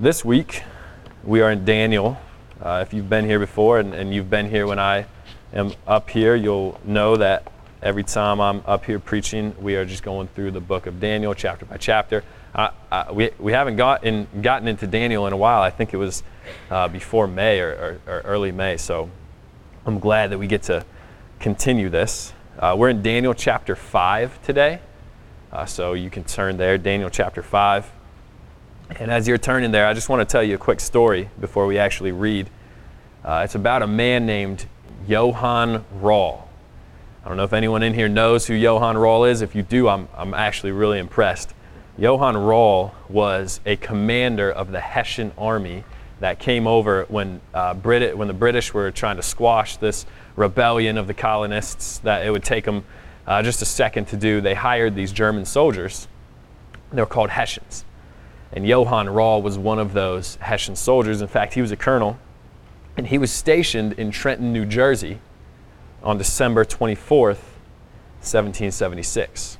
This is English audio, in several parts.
This week, we are in Daniel. Uh, if you've been here before and, and you've been here when I am up here, you'll know that every time I'm up here preaching, we are just going through the book of Daniel, chapter by chapter. Uh, uh, we, we haven't got in, gotten into Daniel in a while. I think it was uh, before May or, or, or, early May. So I'm glad that we get to continue this. Uh, we're in Daniel chapter 5 today. Uh, so you can turn there, Daniel chapter 5. And as you're turning there, I just want to tell you a quick story before we actually read. Uh, it's about a man named Johann Rall. I don't know if anyone in here knows who Johann Rall is. If you do, I'm, I'm actually really impressed. Johann Rall was a commander of the Hessian army that came over when, uh, Brit- when the British were trying to squash this rebellion of the colonists that it would take them uh, just a second to do. They hired these German soldiers. They were called Hessians. And Johann Rall was one of those Hessian soldiers. In fact, he was a colonel. And he was stationed in Trenton, New Jersey on December 24th, 1776.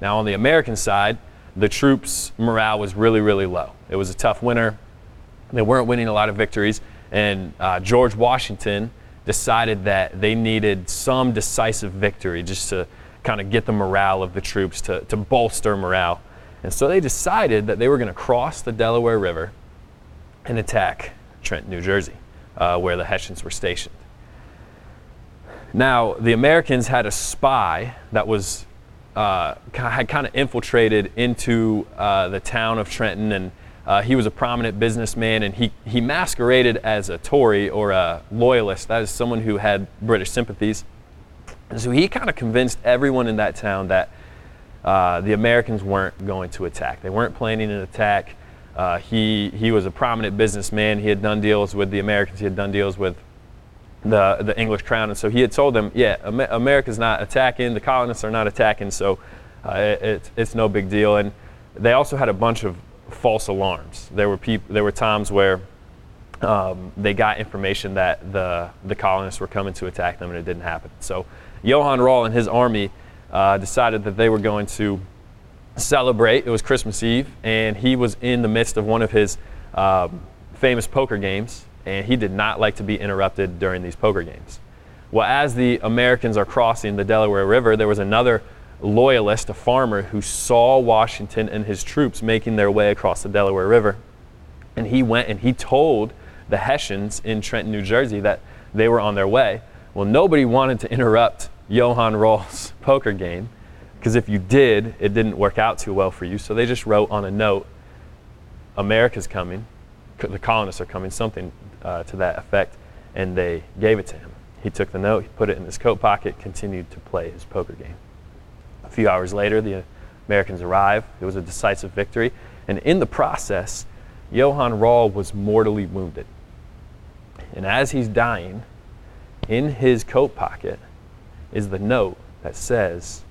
Now, on the American side, the troops' morale was really, really low. It was a tough winter. They weren't winning a lot of victories. And uh, George Washington decided that they needed some decisive victory just to kind of get the morale of the troops, to, to bolster morale. And so they decided that they were going to cross the Delaware River and attack Trenton, New Jersey, uh, where the Hessians were stationed. Now, the Americans had a spy that was uh, had kind of infiltrated into uh, the town of Trenton, and uh, he was a prominent businessman, and he, he masqueraded as a Tory or a loyalist. That is someone who had British sympathies. And so he kind of convinced everyone in that town that uh, the Americans weren't going to attack. They weren't planning an attack. Uh, he, he was a prominent businessman. He had done deals with the Americans. He had done deals with the, the English crown. And so he had told them, yeah, Amer- America's not attacking. The colonists are not attacking. So uh, it, it's no big deal. And they also had a bunch of false alarms. There were, peop- there were times where um, they got information that the, the colonists were coming to attack them and it didn't happen. So Johann Rall and his army uh, decided that they were going to celebrate. It was Christmas Eve, and he was in the midst of one of his um, famous poker games, and he did not like to be interrupted during these poker games. Well, as the Americans are crossing the Delaware River, there was another loyalist, a farmer, who saw Washington and his troops making their way across the Delaware River. And he went and he told the Hessians in Trenton, New Jersey, that they were on their way. Well, nobody wanted to interrupt Johann Rall's poker game because if you did, it didn't work out too well for you. So they just wrote on a note, America's coming, the colonists are coming, something uh, to that effect, and they gave it to him. He took the note, he put it in his coat pocket, continued to play his poker game. A few hours later, the Americans arrived. It was a decisive victory. And in the process, Johann Rall was mortally wounded. And as he's dying, in his coat pocket, is the note that says,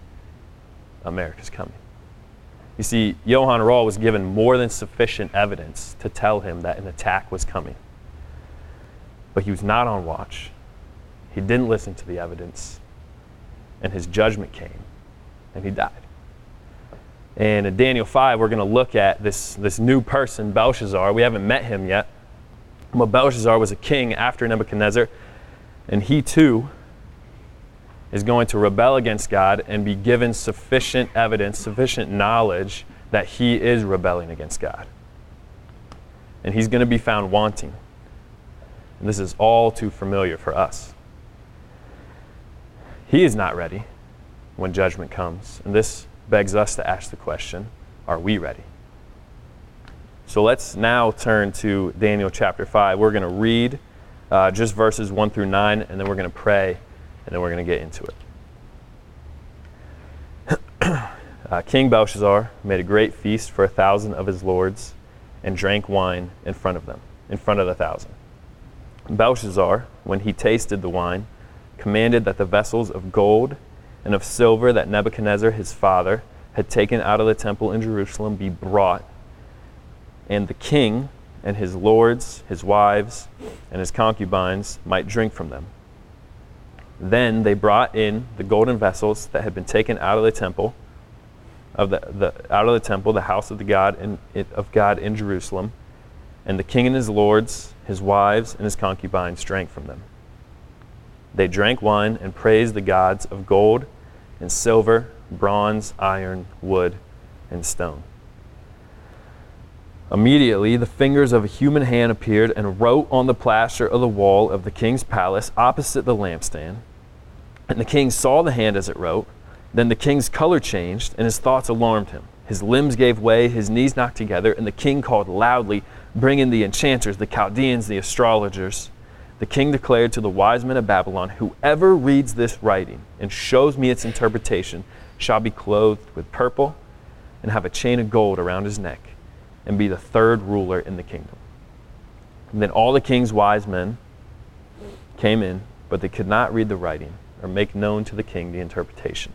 America's coming. You see, Johann Rall was given more than sufficient evidence to tell him that an attack was coming. But he was not on watch. He didn't listen to the evidence. And his judgment came, and he died. And in Daniel 5, we're going to look at this, this new person, Belshazzar. We haven't met him yet. But Belshazzar was a king after Nebuchadnezzar, and he too is going to rebel against God and be given sufficient evidence, sufficient knowledge that he is rebelling against God. And he's going to be found wanting. And this is all too familiar for us. He is not ready when judgment comes. And this begs us to ask the question are we ready? So let's now turn to Daniel chapter 5. We're going to read uh, just verses 1 through 9, and then we're going to pray and then we're going to get into it. uh, King Belshazzar made a great feast for a thousand of his lords and drank wine in front of them, in front of the thousand. Belshazzar, when he tasted the wine, commanded that the vessels of gold and of silver that Nebuchadnezzar his father had taken out of the temple in Jerusalem be brought, and the king and his lords, his wives, and his concubines might drink from them. Then they brought in the golden vessels that had been taken out of the temple, of the, the out of the temple, the house of the God in, of God in Jerusalem, And the king and his lords, his wives, and his concubines drank from them. They drank wine and praised the gods of gold and silver, bronze, iron, wood, and stone. Immediately, the fingers of a human hand appeared and wrote on the plaster of the wall of the king's palace opposite the lampstand. And the king saw the hand as it wrote. Then the king's color changed, and his thoughts alarmed him. His limbs gave way, his knees knocked together, and the king called loudly, bringing the enchanters, the Chaldeans, the astrologers. The king declared to the wise men of Babylon, Whoever reads this writing and shows me its interpretation shall be clothed with purple and have a chain of gold around his neck and be the third ruler in the kingdom. And then all the king's wise men came in, but they could not read the writing or make known to the king the interpretation.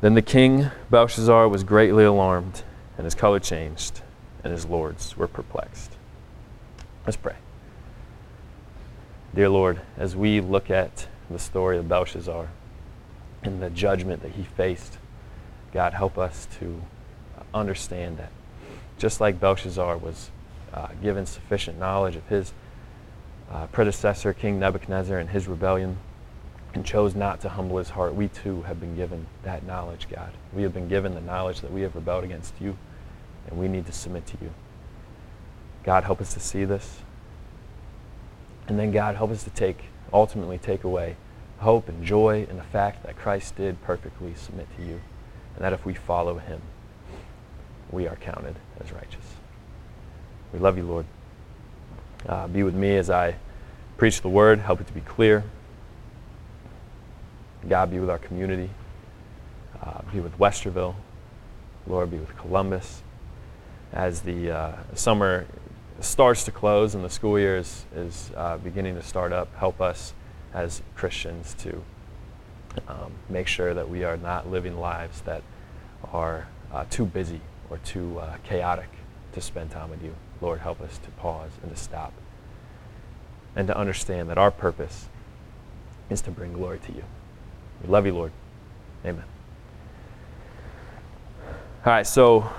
Then the king Belshazzar was greatly alarmed, and his color changed, and his lords were perplexed. Let's pray. Dear Lord, as we look at the story of Belshazzar and the judgment that he faced, God, help us to understand that just like Belshazzar was uh, given sufficient knowledge of his uh, predecessor, King Nebuchadnezzar, and his rebellion, and chose not to humble his heart, we too have been given that knowledge, God. We have been given the knowledge that we have rebelled against you, and we need to submit to you. God, help us to see this. And then, God, help us to take, ultimately take away hope and joy in the fact that Christ did perfectly submit to you, and that if we follow him, we are counted as righteous. We love you, Lord. Uh, be with me as I preach the word, help it to be clear. God, be with our community. Uh, be with Westerville. Lord, be with Columbus. As the uh, summer starts to close and the school year is, is uh, beginning to start up, help us as Christians to um, make sure that we are not living lives that are uh, too busy or too uh, chaotic to spend time with you. Lord, help us to pause and to stop and to understand that our purpose is to bring glory to you. We love you, Lord. Amen. All right, so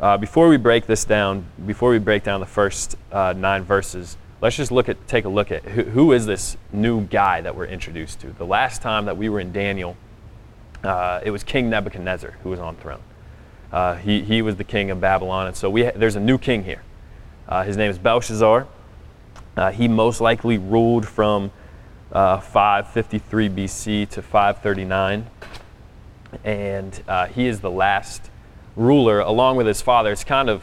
uh, before we break this down, before we break down the first uh, nine verses, let's just look at take a look at who, who is this new guy that we're introduced to. The last time that we were in Daniel, uh, it was King Nebuchadnezzar who was on throne. Uh, he, he was the king of Babylon. And so we ha- there's a new king here. Uh, his name is Belshazzar. Uh, he most likely ruled from uh, 553 BC to 539. And uh, he is the last ruler, along with his father. It's kind of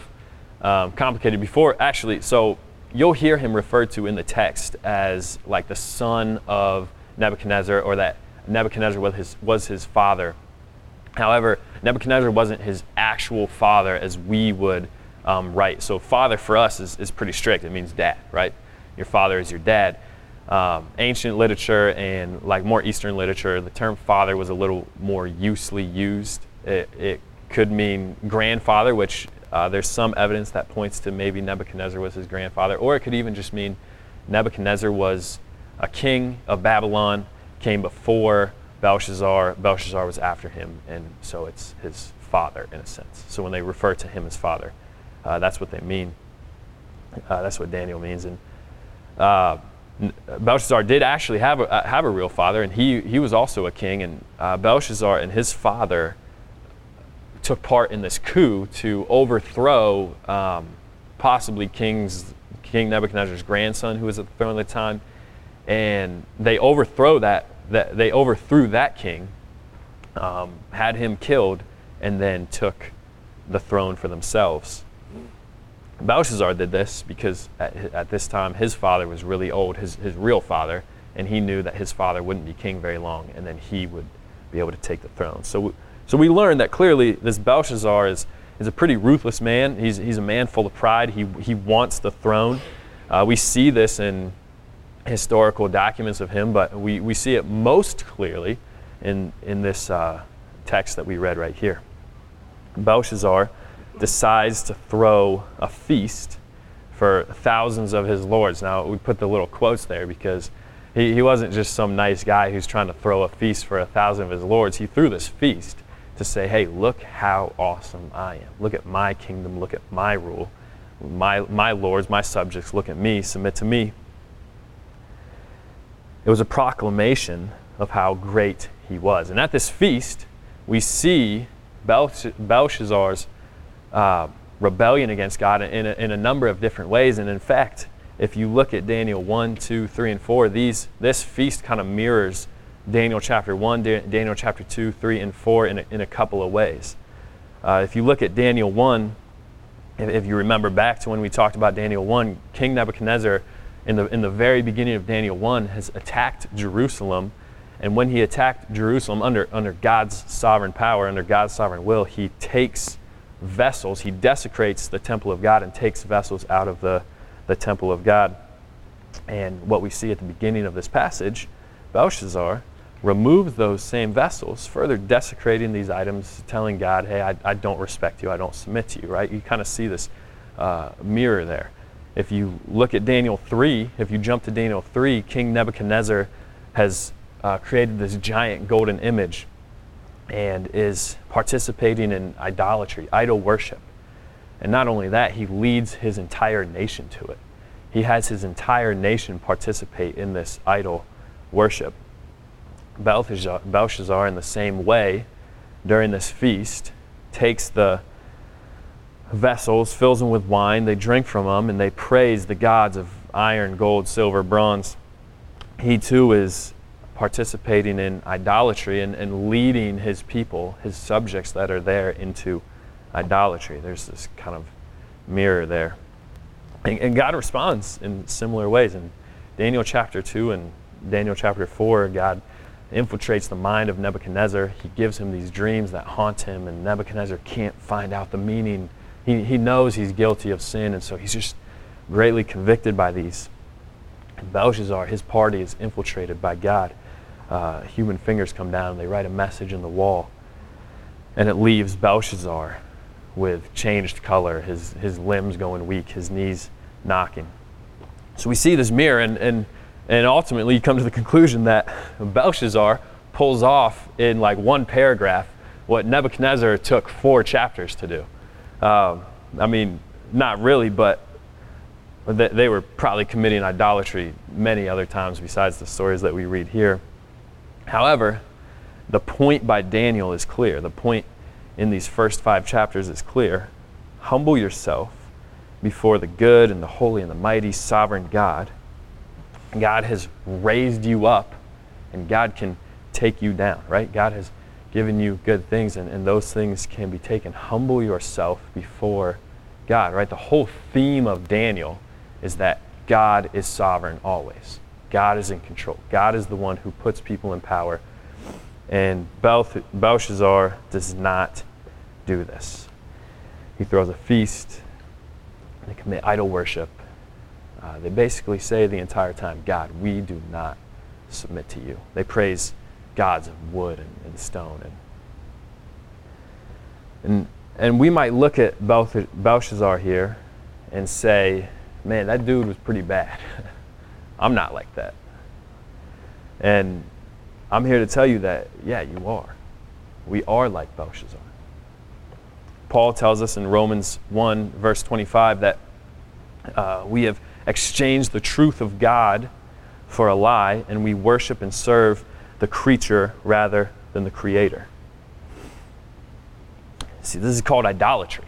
um, complicated before, actually. So you'll hear him referred to in the text as like the son of Nebuchadnezzar, or that Nebuchadnezzar was his, was his father. However, Nebuchadnezzar wasn't his actual father as we would um, write. So, father for us is, is pretty strict. It means dad, right? Your father is your dad. Um, ancient literature and like more Eastern literature, the term father was a little more usely used. It, it could mean grandfather, which uh, there's some evidence that points to maybe Nebuchadnezzar was his grandfather, or it could even just mean Nebuchadnezzar was a king of Babylon, came before Belshazzar, Belshazzar was after him, and so it's his father in a sense. So when they refer to him as father, uh, that's what they mean. Uh, that's what Daniel means. And uh, Belshazzar did actually have a, uh, have a real father, and he, he was also a king. And uh, Belshazzar and his father took part in this coup to overthrow um, possibly King's, King Nebuchadnezzar's grandson, who was at the throne at the time. And they overthrow that that they overthrew that king, um, had him killed, and then took the throne for themselves. Belshazzar did this because at, at, this time his father was really old, his, his real father, and he knew that his father wouldn't be king very long, and then he would be able to take the throne. So, so we learn that clearly this Belshazzar is, is a pretty ruthless man. He's, he's a man full of pride. He, he wants the throne. Uh, we see this in historical documents of him, but we, we see it most clearly in, in this uh, text that we read right here. Belshazzar decides to throw a feast for thousands of his lords. Now, we put the little quotes there because he, he wasn't just some nice guy who's trying to throw a feast for a thousand of his lords. He threw this feast to say, hey, look how awesome I am. Look at my kingdom. Look at my rule. my, my lords, my subjects, look at me, submit to me. It was a proclamation of how great he was. And at this feast, we see Belshazzar's uh, rebellion against God in a, in a number of different ways. And in fact, if you look at Daniel 1, 2, 3, and 4, these, this feast kind of mirrors Daniel chapter 1, Daniel chapter 2, 3, and 4 in a, in a couple of ways. Uh, if you look at Daniel 1, if, if, you remember back to when we talked about Daniel 1, King Nebuchadnezzar, in the, in the very beginning of Daniel 1, has attacked Jerusalem. And when he attacked Jerusalem under, under God's sovereign power, under God's sovereign will, he takes vessels, he desecrates the temple of God and takes vessels out of the, the temple of God. And what we see at the beginning of this passage, Belshazzar removes those same vessels, further desecrating these items, telling God, hey, I, I don't respect you, I don't submit to you, right? You kind of see this uh, mirror there. If you look at Daniel 3, if you jump to Daniel 3, King Nebuchadnezzar has uh, created this giant golden image and is participating in idolatry, idol worship. And not only that, he leads his entire nation to it. He has his entire nation participate in this idol worship. Belshazzar, Belshazzar, in the same way, during this feast, takes the vessels, fills them with wine, they drink from them, and they praise the gods of iron, gold, silver, bronze. He too is participating in idolatry and, and leading his people, his subjects that are there, into idolatry. There's this kind of mirror there. And, and, God responds in similar ways. In Daniel chapter 2 and Daniel chapter 4, God infiltrates the mind of Nebuchadnezzar. He gives him these dreams that haunt him, and Nebuchadnezzar can't find out the meaning. He, he knows he's guilty of sin, and so he's just greatly convicted by these. And Belshazzar, his party is infiltrated by God. Uh, human fingers come down, and they write a message in the wall, and it leaves Belshazzar with changed color, his, his limbs going weak, his knees knocking. So we see this mirror, and, and, and ultimately you come to the conclusion that Belshazzar pulls off in like one paragraph what Nebuchadnezzar took four chapters to do. Um, I mean, not really, but they, they were probably committing idolatry many other times besides the stories that we read here. However, the point by Daniel is clear. The point in these first five chapters is clear. Humble yourself before the good and the holy and the mighty sovereign God. God has raised you up and God can take you down, right? God has given you good things and, and those things can be taken. Humble yourself before God, right? The whole theme of Daniel is that God is sovereign always. God is in control. God is the one who puts people in power and Belshazzar does not do this. He throws a feast, they commit idol worship. Uh, they basically say the entire time, God, we do not submit to you. They praise gods of wood and, and stone. And, and, and we might look at Belshazzar here and say, man, that dude was pretty bad. I'm not like that. And I'm here to tell you that, yeah, you are. We are like Belshazzar. Paul tells us in Romans 1, verse 25, that uh, we have exchanged the truth of God for a lie, and we worship and serve the creature rather than the creator. See, this is called idolatry.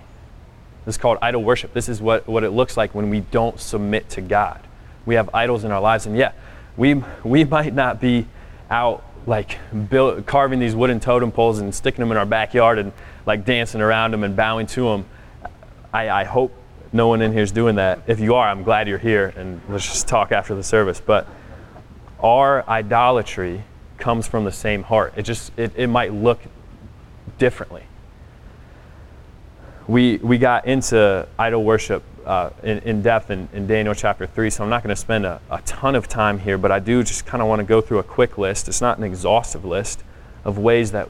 This is called idol worship. This is what, what it looks like when we don't submit to God. We have idols in our lives, and yeah, we, we might not be out like build, carving these wooden totem poles and sticking them in our backyard and like dancing around them and bowing to them. I, I hope no one in here is doing that. If you are, I'm glad you're here and let's just talk after the service. But our idolatry comes from the same heart. It just it, it might look differently. We we got into idol worship uh, in, in, depth in, in, Daniel chapter 3, so I'm not going to spend a, a, ton of time here, but I do just kind of want to go through a quick list. It's not an exhaustive list of ways that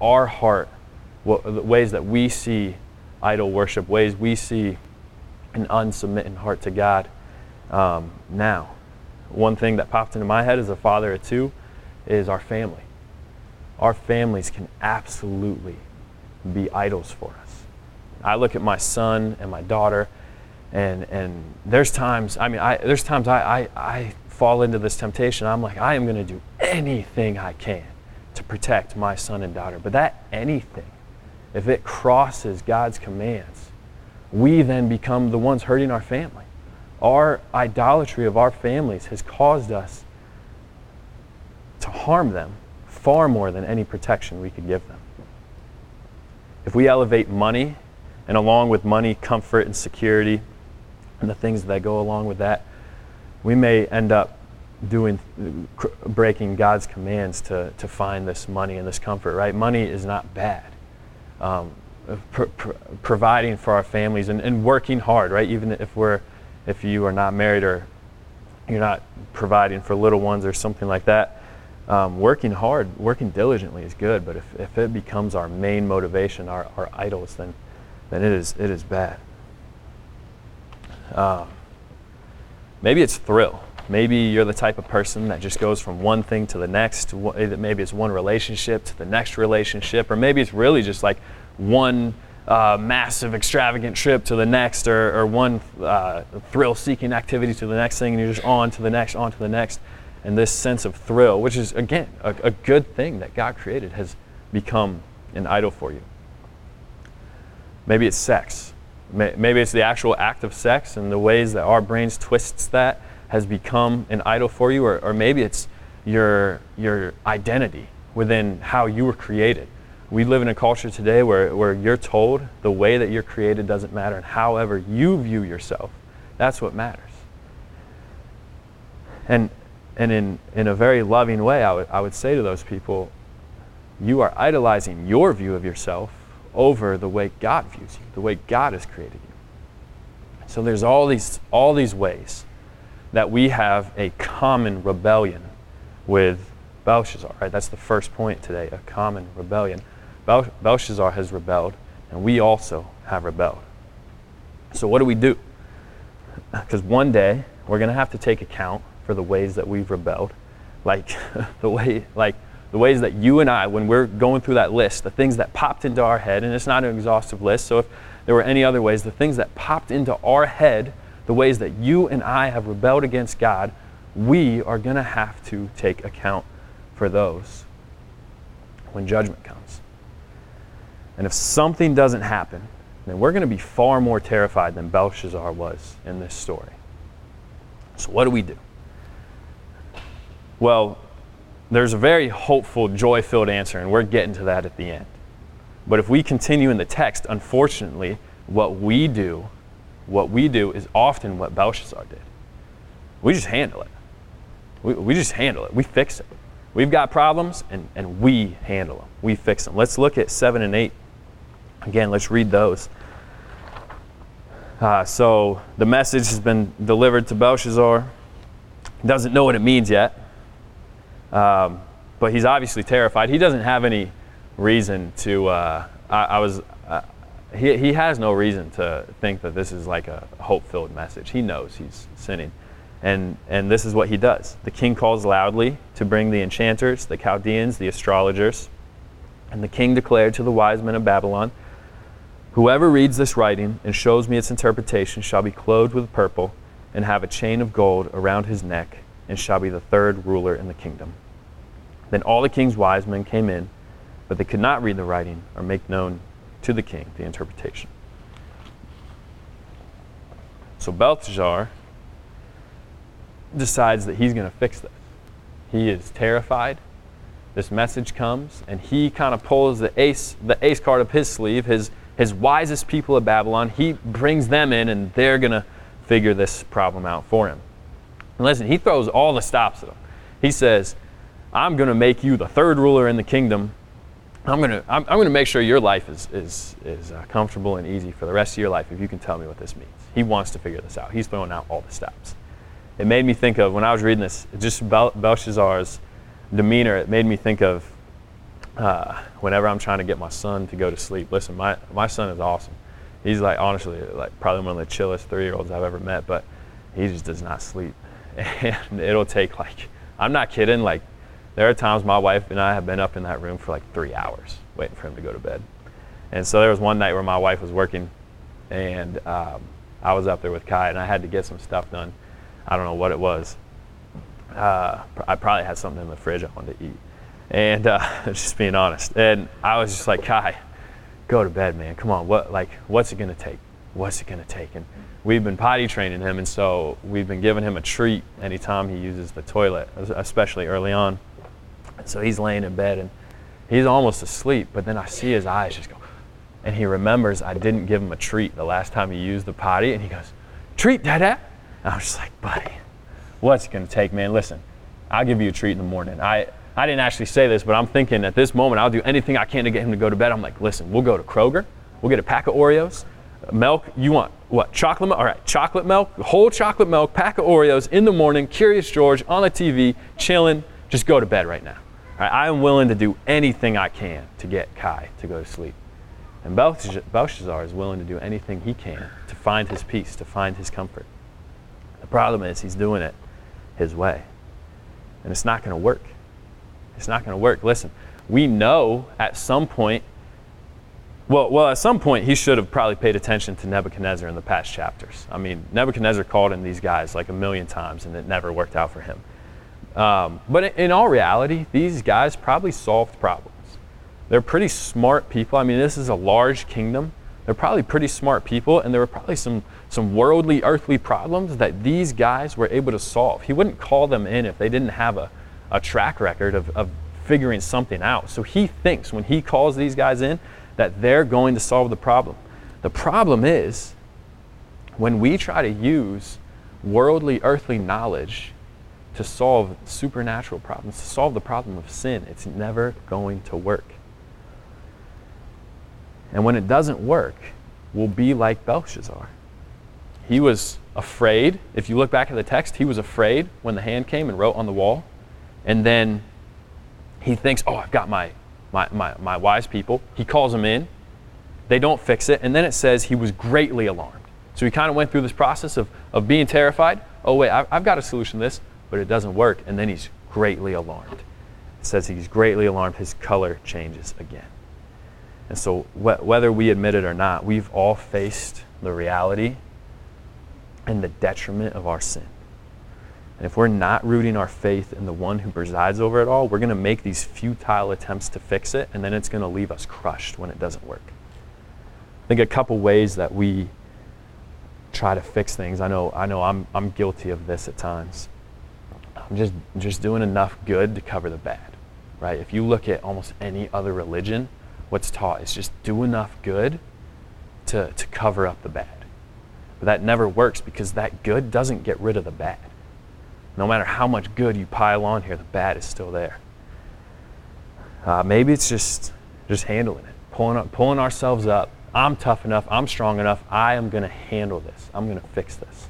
our heart, ways that we see idol worship, ways we see an unsubmitting heart to God um, now. One thing that popped into my head as a father of two is our family. Our families can absolutely be idols for us. I look at my son and my daughter And, and there's times, I mean, I, there's times I, I, I fall into this temptation. I'm like, I am going to do anything I can to protect my son and daughter. But that anything, if it crosses God's commands, we then become the ones hurting our family. Our idolatry of our families has caused us to harm them far more than any protection we could give them. If we elevate money, and along with money, comfort and security, and the things that go along with that, we may end up doing breaking God's commands to, to find this money and this comfort, right? Money is not bad. Um, pr- pr- providing for our families and, and working hard, right? Even if we're if you are not married or you're not providing for little ones or something like that, um, working hard, working diligently is good. But if, if it becomes our main motivation, our, our idols, then then it is it is bad. Um, maybe it's thrill. Maybe you're the type of person that just goes from one thing to the next. Maybe it's one relationship to the next relationship, or maybe it's really just like one uh, massive, extravagant trip to the next, or, or one uh, thrill seeking activity to the next thing, and you're just on to the next, on to the next. And this sense of thrill, which is, again, a, a good thing that God created, has become an idol for you. Maybe it's sex. Maybe it's the actual act of sex and the ways that our brains twists that has become an idol for you, or, or maybe it's your, your identity within how you were created we live in a culture today where, where you're told the way that you're created doesn't matter, and however you view yourself, that's what matters. And, and in, in a very loving way, I would, I would say to those people, you are idolizing your view of yourself over the way God views you, the way God has created you. So there's all these, all these ways that we have a common rebellion with Belshazzar, right? That's the first point today, a common rebellion. Bel- Belshazzar has rebelled, and we also have rebelled. So, what do we do? Because one day we're going to have to take account for the ways that we've rebelled, like the way, like the ways that you and I, when we're going through that list, the things that popped into our head, and it's not an exhaustive list. So, if there were any other ways, the things that popped into our head, the ways that you and I have rebelled against God, we are going to have to take account for those when judgment comes. And if something doesn't happen, then we're going to be far more terrified than Belshazzar was in this story. So, what do we do? Well, there's a very hopeful, joy filled answer, and we're getting to that at the end. But if we continue in the text, unfortunately, what we do, what we do is often what Belshazzar did. We just handle it. We, we just handle it. We fix it. We've got problems, and, and we handle them. We fix them. Let's look at 7 and 8 Again, let's read those. Uh, so the message has been delivered to Belshazzar. He doesn't know what it means yet, um, but he's obviously terrified. He doesn't have any reason to. Uh, I, I, was. Uh, he, he has no reason to think that this is like a hope-filled message. He knows he's sinning, and and this is what he does. The king calls loudly to bring the enchanters, the Chaldeans, the astrologers, and the king declared to the wise men of Babylon Whoever reads this writing and shows me its interpretation shall be clothed with purple and have a chain of gold around his neck and shall be the third ruler in the kingdom. Then all the king's wise men came in, but they could not read the writing or make known to the king the interpretation. So Belshazzar decides that he's going to fix this. He is terrified. This message comes, and he kind of pulls the ace, the ace card up his sleeve, his his wisest people of Babylon, he brings them in and they're going to figure this problem out for him. And listen, he throws all the stops at them. He says, I'm going to make you the third ruler in the kingdom. I'm going to, I'm, I'm going to make sure your life is, is, is uh, comfortable and easy for the rest of your life if you can tell me what this means. He wants to figure this out. He's throwing out all the stops. It made me think of, when I was reading this, just Bel- Belshazzar's demeanor, it made me think of uh, whenever I'm trying to get my son to go to sleep. Listen, my, my son is awesome. He's like, honestly, like probably one of the chillest three year olds I've ever met, but he just does not sleep. And it'll take like, I'm not kidding, like, there are times my wife and I have been up in that room for like three hours waiting for him to go to bed. And so there was one night where my wife was working and um, I was up there with Kai, and I had to get some stuff done. I don't know what it was. Uh, I probably had something in the fridge I wanted to eat, and uh, just being honest. And I was just like, Kai, go to bed, man. Come on, what like what's it gonna take? What's it gonna take? And we've been potty training him, and so we've been giving him a treat anytime he uses the toilet, especially early on. So he's laying in bed and he's almost asleep, but then I see his eyes just go, and he remembers I didn't give him a treat the last time he used the potty, and he goes, "Treat, Dada." And I was just like, "Buddy, what's it gonna take, man? Listen, I'll give you a treat in the morning. I I didn't actually say this, but I'm thinking at this moment I'll do anything I can to get him to go to bed. I'm like, listen, we'll go to Kroger, we'll get a pack of Oreos, milk. You want what? Chocolate milk? All right, chocolate milk, whole chocolate milk, pack of Oreos in the morning. Curious George on the TV, chilling. Just go to bed right now. Right, I am willing to do anything I can to get Kai to go to sleep. And Belshazzar is willing to do anything he can to find his peace, to find his comfort. The problem is he's doing it his way. And it's not going to work. It's not going to work. Listen, we know at some point, well, well, at some point, he should have probably paid attention to Nebuchadnezzar in the past chapters. I mean, Nebuchadnezzar called in these guys like a million times, and it never worked out for him. Um, but in all reality, these guys probably solved problems. They're pretty smart people. I mean, this is a large kingdom. They're probably pretty smart people, and there were probably some, some worldly, earthly problems that these guys were able to solve. He wouldn't call them in if they didn't have a, a track record of, of figuring something out. So he thinks when he calls these guys in that they're going to solve the problem. The problem is when we try to use worldly, earthly knowledge to solve supernatural problems, to solve the problem of sin, it's never going to work. And when it doesn't work, we'll be like Belshazzar. He was afraid. If you look back at the text, he was afraid when the hand came and wrote on the wall. And then he thinks, oh, I've got my, my, my, my wise people. He calls them in. They don't fix it. And then it says he was greatly alarmed. So he kind of went through this process of, of being terrified. Oh, wait, I've, I've got a solution to this, but it doesn't work. And then he's greatly alarmed. It says he's greatly alarmed. His color changes again. And so, wh- whether we admit it or not, we've all faced the reality and the detriment of our sin. And if we're not rooting our faith in the one who presides over it all, we're going to make these futile attempts to fix it, and then it's going to leave us crushed when it doesn't work. I think a couple ways that we try to fix things. I know, I know I'm, I'm guilty of this at times. I'm just, just doing enough good to cover the bad, right? If you look at almost any other religion, what's taught is just do enough good to, to cover up the bad. But that never works because that good doesn't get rid of the bad. No matter how much good you pile on here, the bad is still there. Uh, maybe it's just just handling it, pulling up, pulling ourselves up. I'm tough enough. I'm strong enough. I am going to handle this. I'm going to fix this.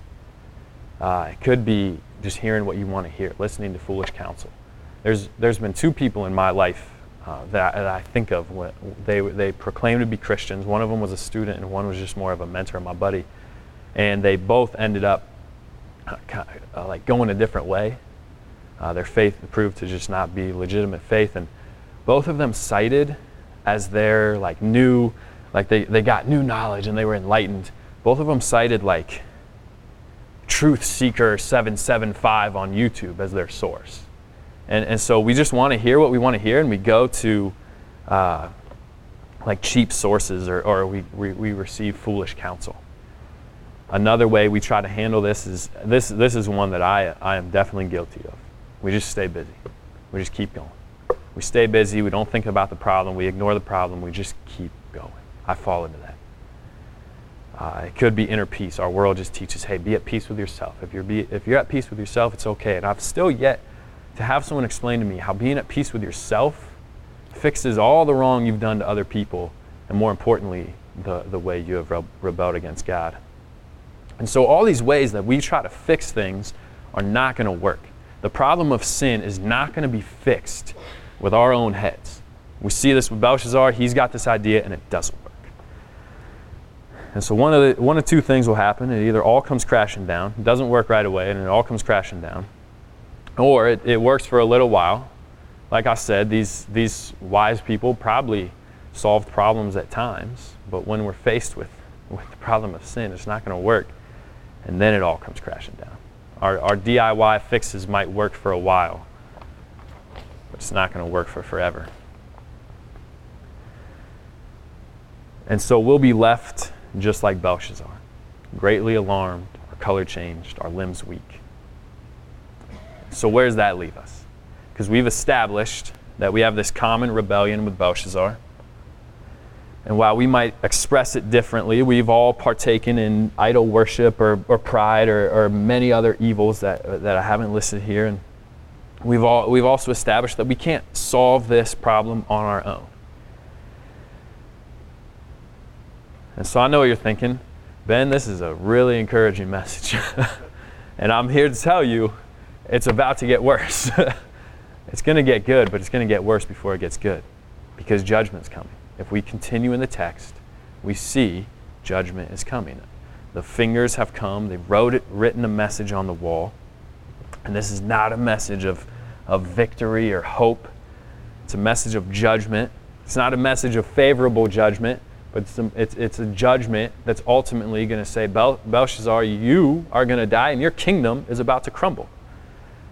Uh, it could be just hearing what you want to hear, listening to foolish counsel. There's there's been two people in my life uh, that, that, I think of. When they they proclaimed to be Christians. One of them was a student, and one was just more of a mentor, my buddy. And they both ended up uh, like going a different way. Uh, their faith proved to just not be legitimate faith, and both of them cited as their like new, like they, they got new knowledge and they were enlightened. Both of them cited like Truth Seeker 775 on YouTube as their source. And, and so we just want to hear what we want to hear, and we go to uh, like cheap sources or, or we, we, we receive foolish counsel. Another way we try to handle this is this, this is one that I, I am definitely guilty of. We just stay busy. We just keep going. We stay busy. We don't think about the problem. We ignore the problem. We just keep going. I fall into that. Uh, it could be inner peace. Our world just teaches, hey, be at peace with yourself. If you're, be, if you're at peace with yourself, it's okay. And I've still yet to have someone explain to me how being at peace with yourself fixes all the wrong you've done to other people, and more importantly, the, the way you have rebelled against God. And so, all these ways that we try to fix things are not going to work. The problem of sin is not going to be fixed with our own heads. We see this with Belshazzar. He's got this idea, and it doesn't. And so, one of, the, one of two things will happen. It either all comes crashing down, it doesn't work right away, and it all comes crashing down, or it, it works for a little while. Like I said, these, these wise people probably solved problems at times, but when we're faced with, with the problem of sin, it's not going to work. And then it all comes crashing down. Our, our DIY fixes might work for a while, but it's not going to work for forever. And so we'll be left just like Belshazzar, greatly alarmed, our color changed, our limbs weak. So, where does that leave us? Because we've established that we have this common rebellion with Belshazzar. And while we might express it differently, we've all partaken in idol worship or, or pride or, or many other evils that, that I haven't listed here. And we've, all, we've also established that we can't solve this problem on our own. And so I know what you're thinking. Ben, this is a really encouraging message. and I'm here to tell you it's about to get worse. it's going to get good, but it's going to get worse before it gets good because judgment's coming. If we continue in the text, we see judgment is coming. The fingers have come, they've wrote it, written a message on the wall. And this is not a message of, of victory or hope. It's a message of judgment. It's not a message of favorable judgment, but it's it's a judgment that's ultimately going to say, Bel- Belshazzar, you are going to die and your kingdom is about to crumble.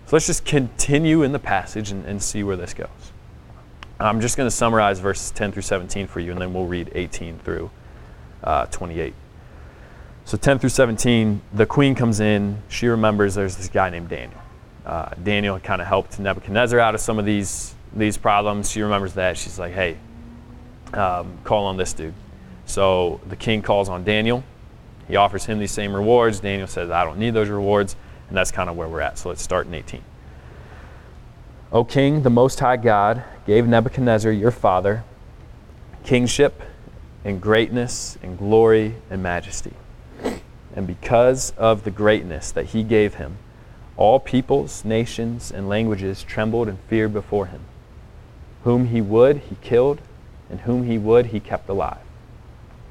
So let's just continue in the passage and, and see where this goes. I'm just going to summarize verses 10 through 17 for you, and then we'll read 18 through uh, 28. So 10 through 17, the queen comes in. She remembers there's this guy named Daniel. Uh, Daniel kind of helped Nebuchadnezzar out of some of these, these problems. She remembers that. She's like, hey, um, call on this dude. So the king calls on Daniel. He offers him these same rewards. Daniel says, I don't need those rewards. And that's kind of where we're at. So let's start in 18. O king, the Most High God gave Nebuchadnezzar your father kingship and greatness and glory and majesty. And because of the greatness that he gave him, all peoples, nations, and languages trembled and feared before him. Whom he would, he killed, and whom he would, he kept alive.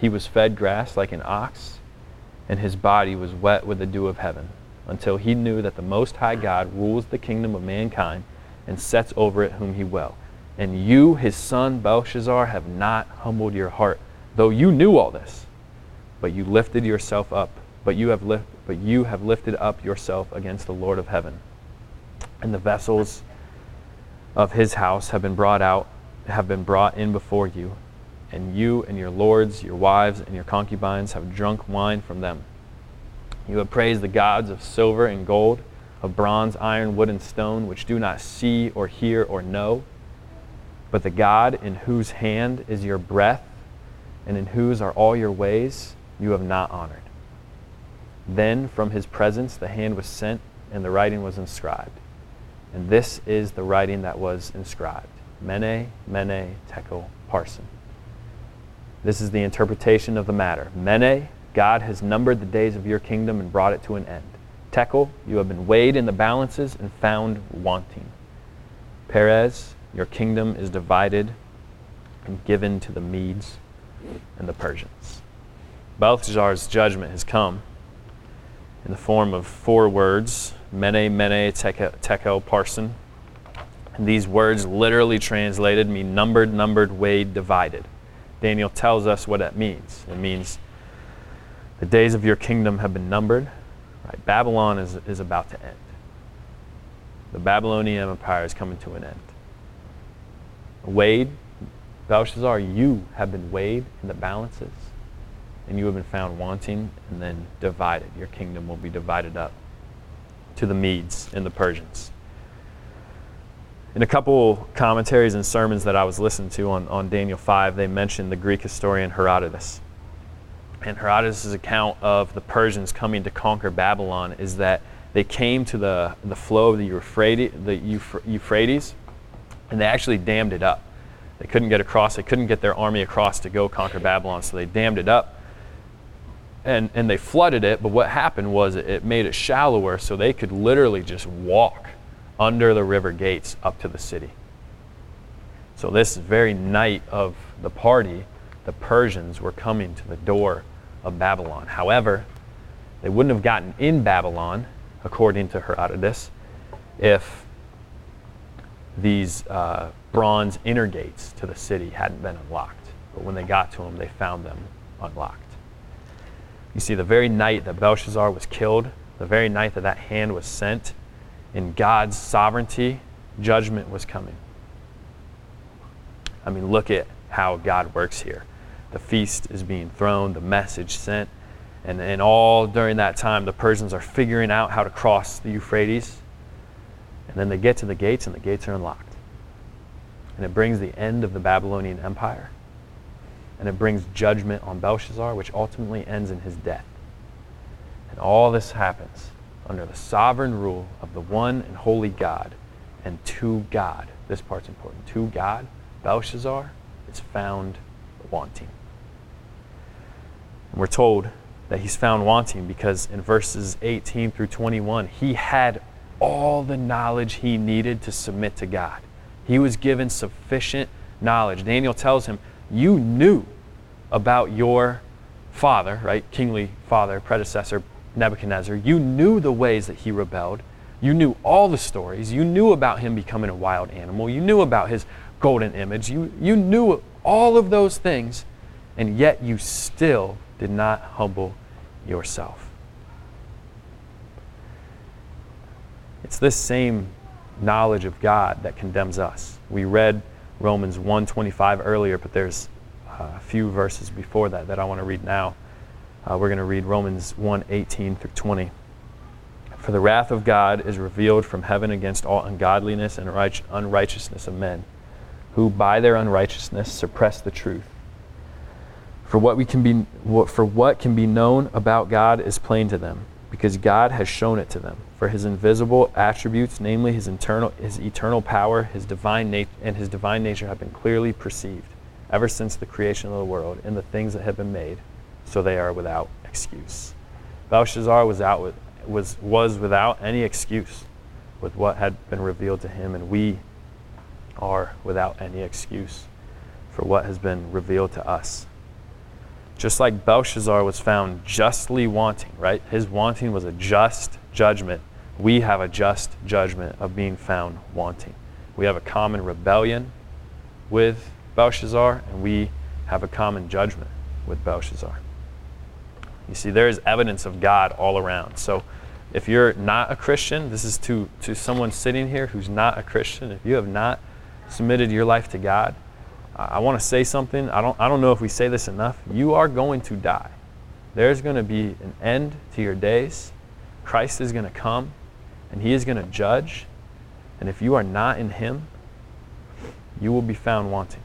he was fed grass like an ox, and his body was wet with the dew of heaven, until he knew that the Most High God rules the kingdom of mankind and sets over it whom he will. And you, his son Belshazzar, have not humbled your heart, though you knew all this. But you lifted yourself up, but you have but you have lifted up yourself against the Lord of heaven. And the vessels of his house have been brought out, have been brought in before you and you and your lords, your wives, and your concubines have drunk wine from them. You have praised the gods of silver and gold, of bronze, iron, wood, and stone, which do not see or hear or know. But the God in whose hand is your breath, and in whose are all your ways, you have not honored. Then from his presence the hand was sent, and the writing was inscribed. And this is the writing that was inscribed Mene, Mene, Tekel, Parsin. This is the interpretation of the matter. Mene, God has numbered the days of your kingdom and brought it to an end. Tekel, you have been weighed in the balances and found wanting. Peres, your kingdom is divided and given to the Medes and the Persians. Belshazzar's judgment has come in the form of four words Mene, Mene, Tekel, tekel Parsin. And these words, literally translated, mean numbered, numbered, weighed, divided. Daniel tells us what that means. It means the days of your kingdom have been numbered. Right? Babylon is, is about to end. The Babylonian Empire is coming to an end. Weighed, Belshazzar, you have been weighed in the balances, and you have been found wanting and then divided. Your kingdom will be divided up to the Medes and the Persians in a couple commentaries and sermons that I was listening to on, on Daniel 5, they mentioned the Greek historian Herodotus. And Herodotus' account of the Persians coming to conquer Babylon is that they came to the, the flow of the Euphrates, the Euphrates, and they actually dammed it up. They couldn't get across, they couldn't get their army across to go conquer Babylon, so they dammed it up. and, and they flooded it, but what happened was it, it made it shallower so they could literally just walk under the river gates up to the city. So, this very night of the party, the Persians were coming to the door of Babylon. However, they wouldn't have gotten in Babylon, according to Herodotus, if these uh, bronze inner gates to the city hadn't been unlocked. But when they got to them, they found them unlocked. You see, the very night that Belshazzar was killed, the very night that that hand was sent, in God's sovereignty, judgment was coming. I mean, look at how God works here. The feast is being thrown, the message sent, and, and all during that time, the Persians are figuring out how to cross the Euphrates. And then they get to the gates, and the gates are unlocked. And it brings the end of the Babylonian Empire. And it brings judgment on Belshazzar, which ultimately ends in his death. And all this happens under the sovereign rule of the one and holy God and to God. This part's important. To God, Belshazzar is found wanting. And we're told that he's found wanting because in verses 18 through 21, he had all the knowledge he needed to submit to God. He was given sufficient knowledge. Daniel tells him, You knew about your father, right? Kingly father, predecessor, Nebuchadnezzar. You knew the ways that he rebelled. You knew all the stories. You knew about him becoming a wild animal. You knew about his golden image. You, you knew all of those things, and yet you still did not humble yourself. It's this same knowledge of God that condemns us. We read Romans 1:25 earlier, but there's uh, a few verses before that that I want to read now. Uh, we're going to read Romans 1:18 through 20. For the wrath of God is revealed from heaven against all ungodliness and unrighteousness of men, who by their unrighteousness suppress the truth. For what, we can be, for what can be known about God is plain to them, because God has shown it to them. For his invisible attributes, namely his eternal, his eternal power, his divine nat- and his divine nature, have been clearly perceived ever since the creation of the world in the things that have been made, so they are without excuse. Belshazzar was, out with, was, was without any excuse with what had been revealed to him, and we are without any excuse for what has been revealed to us. Just like Belshazzar was found justly wanting, right? His wanting was a just judgment. We have a just judgment of being found wanting. We have a common rebellion with Belshazzar, and we have a common judgment with Belshazzar. You see, there is evidence of God all around. So if you're not a Christian, this is to, to someone sitting here who's not a Christian, if you have not submitted your life to God, I want to say something. I don't, I don't know if we say this enough. You are going to die. There's going to be an end to your days. Christ is going to come and he is going to judge. And if you are not in him, you will be found wanting.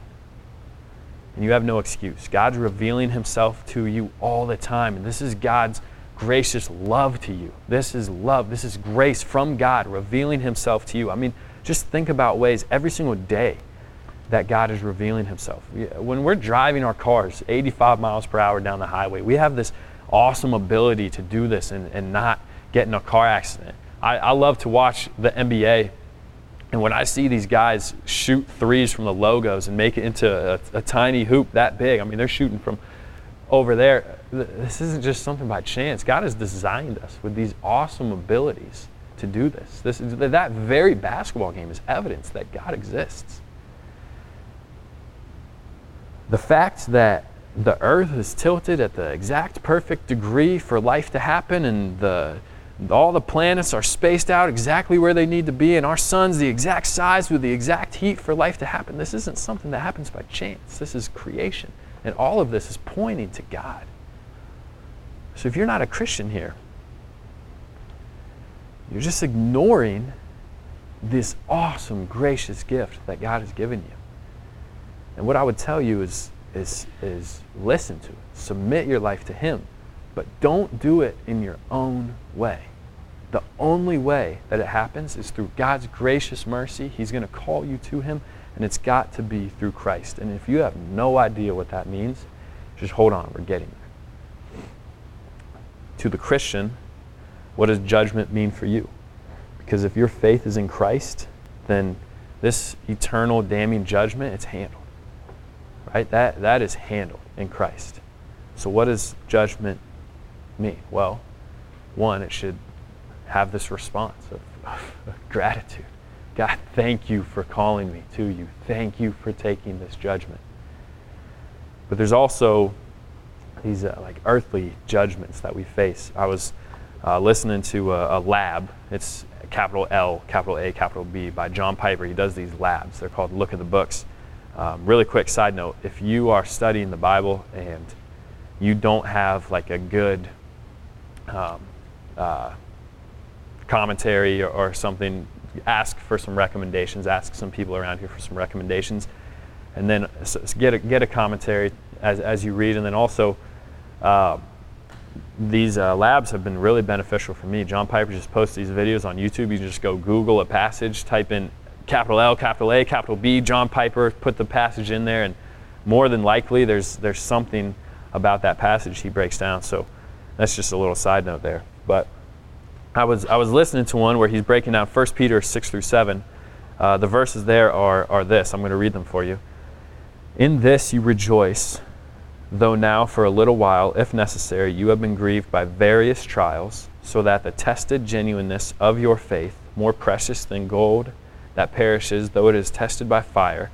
And you have no excuse. God's revealing himself to you all the time. And this is God's gracious love to you. This is love. This is grace from God revealing himself to you. I mean, just think about ways every single day that God is revealing Himself. When we're driving our cars 85 miles per hour down the highway, we have this awesome ability to do this and, and not get in a car accident. I, I love to watch the NBA, and when I see these guys shoot threes from the logos and make it into a, a tiny hoop that big, I mean, they're shooting from over there. This isn't just something by chance. God has designed us with these awesome abilities to do this. this that very basketball game is evidence that God exists the fact that the earth is tilted at the exact perfect degree for life to happen and the all the planets are spaced out exactly where they need to be and our sun's the exact size with the exact heat for life to happen. This isn't something that happens by chance. This is creation and all of this is pointing to god. So if you're not a christian here you're just ignoring this awesome gracious gift that god has given you. And what I would tell you is, is, is listen to it, submit your life to Him, but don't do it in your own way. The only way that it happens is through God's gracious mercy. He's going to call you to Him, and it's got to be through Christ. And if you have no idea what that means, just hold on, we're getting there. to the Christian, what does judgment mean for you? Because if your faith is in Christ, then this eternal damning judgment, it's handled. Right? That, that is handled in Christ. So, what does judgment mean? Well, one, it should have this response of, of gratitude. God, thank you for calling me to you. Thank you for taking this judgment. But there's also these uh, like earthly judgments that we face. I was uh, listening to a, a, lab. It's capital L, capital A, capital B by John Piper. He does these labs. They're called Look at the Books. Um, really quick side note: if you are studying the Bible and you don't have like a good um, uh, commentary or, or something, ask for some recommendations. Ask some people around here for some recommendations, and then get a, get a commentary as, as you read, and then also. Uh, these uh, labs have been really beneficial for me. John Piper just posts these videos on YouTube. You just go Google a passage, type in capital L, capital A, capital B, John Piper, put the passage in there, and more than likely there's there's something about that passage he breaks down. So that's just a little side note there. But I was I was listening to one where he's breaking down 1 Peter 6 through 7. Uh, the verses there are are this. I'm going to read them for you. In this you rejoice though now for a little while, if necessary, you have been grieved by various trials, so that the tested genuineness of your faith, more precious than gold that perishes, though it is tested by fire,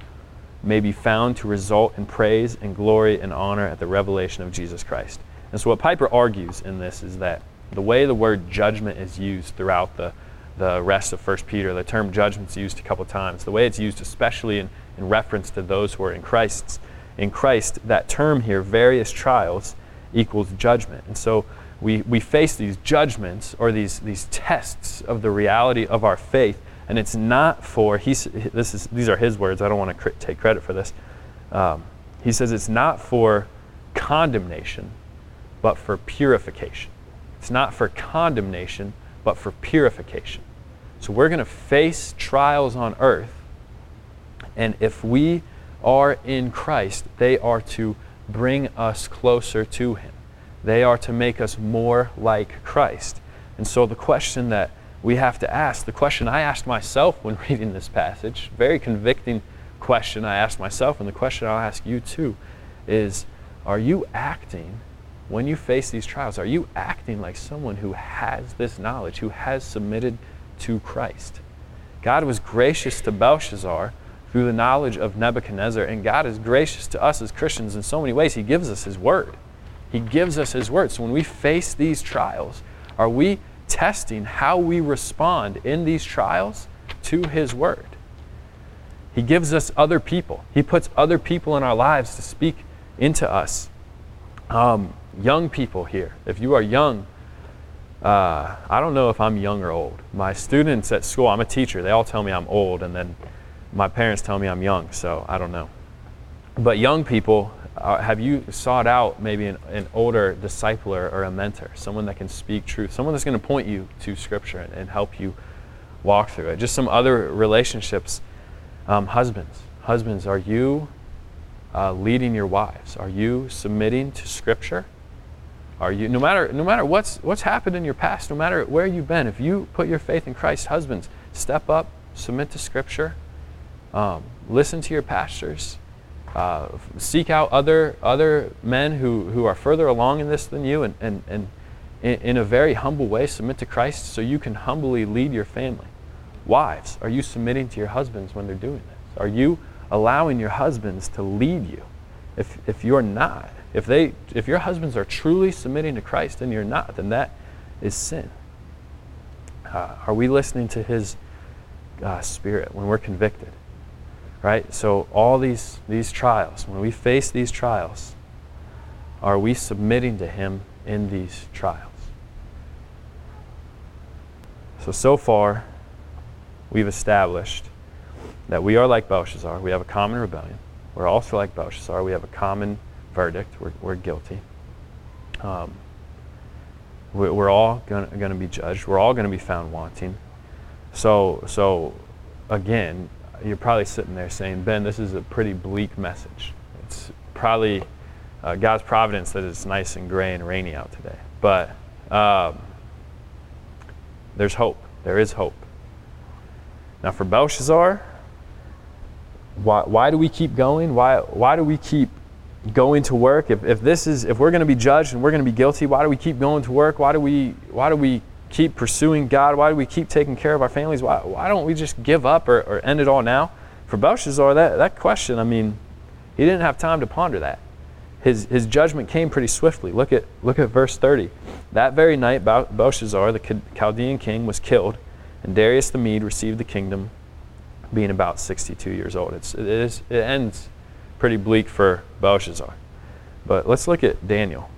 may be found to result in praise and glory and honor at the revelation of Jesus Christ. And so, what Piper argues in this is that the way the word judgment is used throughout the, the rest of 1 Peter, the term judgment is used a couple times, the way it's used, especially in, in reference to those who are in Christ's in Christ, that term here, various trials, equals judgment. And so we, we face these judgments or these, these tests of the reality of our faith. And it's not for, he's, this is, these are his words, I don't want to cr- take credit for this. Um, he says it's not for condemnation, but for purification. It's not for condemnation, but for purification. So we're going to face trials on earth. And if we are in Christ, they are to bring us closer to Him. They are to make us more like Christ. And so, the question that we have to ask, the question I asked myself when reading this passage, very convicting question I asked myself, and the question I'll ask you too, is Are you acting, when you face these trials, are you acting like someone who has this knowledge, who has submitted to Christ? God was gracious to Belshazzar through the knowledge of Nebuchadnezzar. And God is gracious to us as Christians in so many ways. He gives us His Word. He gives us His Word. So when we face these trials, are we testing how we respond in these trials to His Word? He gives us other people, He puts other people in our lives to speak into us. Um, young people here, if you are young, uh, I don't know if I'm young or old. My students at school, I'm a teacher, they all tell me I'm old, and then my parents tell me I'm young, so I don't know. But young people, uh, have you sought out maybe an, an, older discipler or a mentor, someone that can speak truth, someone that's going to point you to Scripture and, and, help you walk through it? Just some other relationships. Um, husbands, husbands, are you uh, leading your wives? Are you submitting to Scripture? Are you no matter no matter what's what's happened in your past, no matter where you've been, if you put your faith in Christ, husbands, step up, submit to Scripture um, listen to your pastors. Uh, seek out other other men who, who are further along in this than you and, and, and in, in a very humble way submit to Christ so you can humbly lead your family. Wives, are you submitting to your husbands when they're doing this? Are you allowing your husbands to lead you? If, if you're not, if, they, if your husbands are truly submitting to Christ and you're not, then that is sin. Uh, are we listening to His uh, Spirit when we're convicted? Right? So all these these trials, when we face these trials, are we submitting to him in these trials? So so far we've established that we are like Belshazzar. We have a common rebellion. We're also like Belshazzar. We have a common verdict. We're, we're guilty. Um, we're all going to be judged. We're all going to be found wanting. So, so again, you're probably sitting there saying, Ben, this is a pretty bleak message. It's probably uh, God's providence that it's nice and gray and rainy out today. But Um, there's hope. There is hope. Now, for Belshazzar, why, why do we keep going? Why, why do we keep going to work? If, if this is if we're going to be judged and we're going to be guilty, why do we keep going to work? Why do we why do we keep pursuing God? Why do we keep taking care of our families? Why, why don't we just give up or, or end it all now? For Belshazzar, that, that question, I mean, he didn't have time to ponder that. His, his judgment came pretty swiftly. Look at, look at verse 30. That very night, Belshazzar, the Chaldean king, was killed, and Darius the Mede received the kingdom, being about 62 years old. It's, it, is, it ends pretty bleak for Belshazzar. But let's look at Daniel.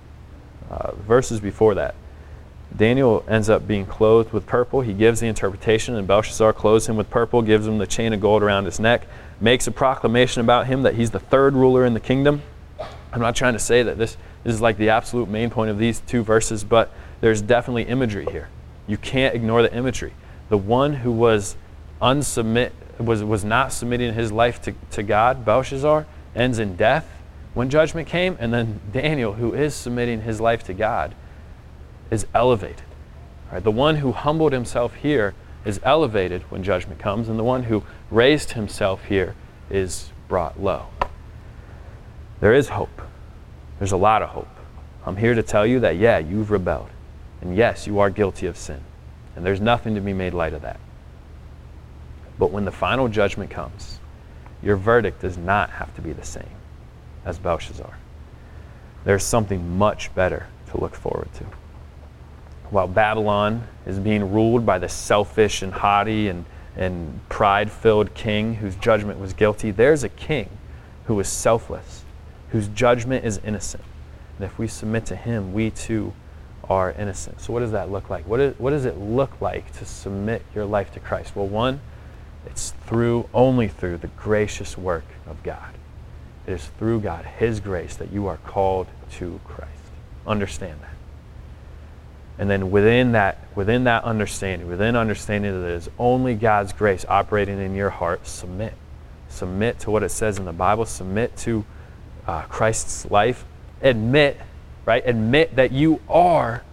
Uh, verses before that. Daniel ends up being clothed with purple. He gives the interpretation, and Belshazzar clothes him with purple, gives him the chain of gold around his neck, makes a proclamation about him that he's the third ruler in the kingdom. I'm not trying to say that this, this is like the absolute main point of these two verses, but there's definitely imagery here. You can't ignore the imagery. The one who was unsubmit was, was not submitting his life to, to God, Belshazzar, ends in death when judgment came, and then Daniel, who is submitting his life to God, is elevated. Right? The one who humbled himself here is elevated when judgment comes, and the one who raised himself here is brought low. There is hope. There's a lot of hope. I'm here to tell you that, yeah, you've rebelled. And yes, you are guilty of sin. And there's nothing to be made light of that. But when the final judgment comes, your verdict does not have to be the same as Belshazzar. There's something much better to look forward to. While Babylon is being ruled by the selfish and haughty and, and pride filled king whose judgment was guilty, there's a king who is selfless, whose judgment is innocent. And if we submit to him, we too are innocent. So, what does that look like? What, is, what does it look like to submit your life to Christ? Well, one, it's through, only through the gracious work of God. It is through God, His grace, that you are called to Christ. Understand that. And then within that, within that understanding, within understanding that it is only God's grace operating in your heart, submit. Submit to what it says in the Bible. Submit to uh, Christ's life. Admit, right? Admit that you are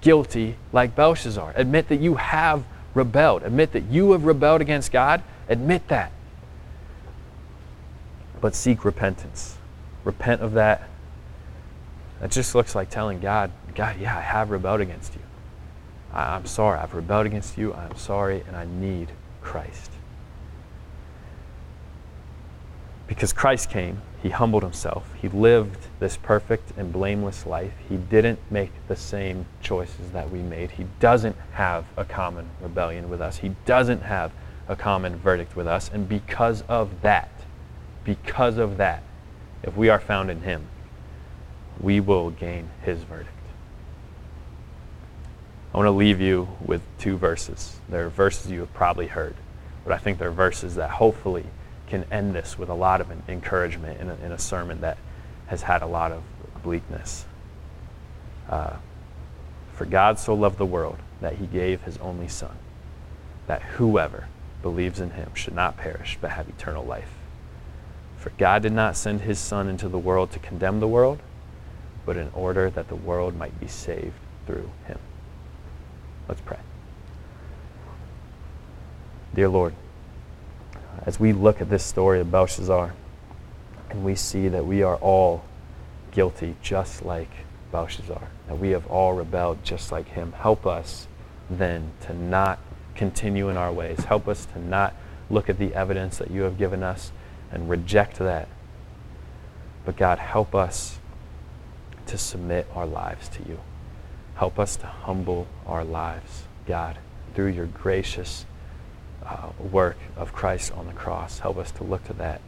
guilty like Belshazzar. Admit that you have rebelled. Admit that you have rebelled against God. Admit that. But seek repentance. Repent of that. That just looks like telling God, God, yeah, I have rebelled against you. I, am sorry. I've rebelled against you. I'm sorry, and I need Christ. Because Christ came, he humbled himself. He lived this perfect and blameless life. He didn't make the same choices that we made. He doesn't have a common rebellion with us. He doesn't have a common verdict with us. And because of that, because of that, if we are found in him, we will gain his verdict. I want to leave you with two verses. They're verses you have probably heard, but I think they're verses that hopefully can end this with a lot of encouragement in a, in a sermon that has had a lot of bleakness. Uh, For God so loved the world that he gave his only Son, that whoever believes in him should not perish but have eternal life. For God did not send his Son into the world to condemn the world, but in order that the world might be saved through him. Let's pray. Dear Lord, as we look at this story of Belshazzar and we see that we are all guilty just like Belshazzar, that we have all rebelled just like him, help us then to not continue in our ways. Help us to not look at the evidence that you have given us and reject that. But God, help us to submit our lives to you. Help us to humble our lives, God, through your gracious uh, work of Christ on the cross. Help us to look to that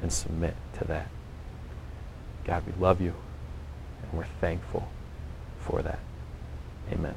and submit to that. God, we love you and we're thankful for that. Amen.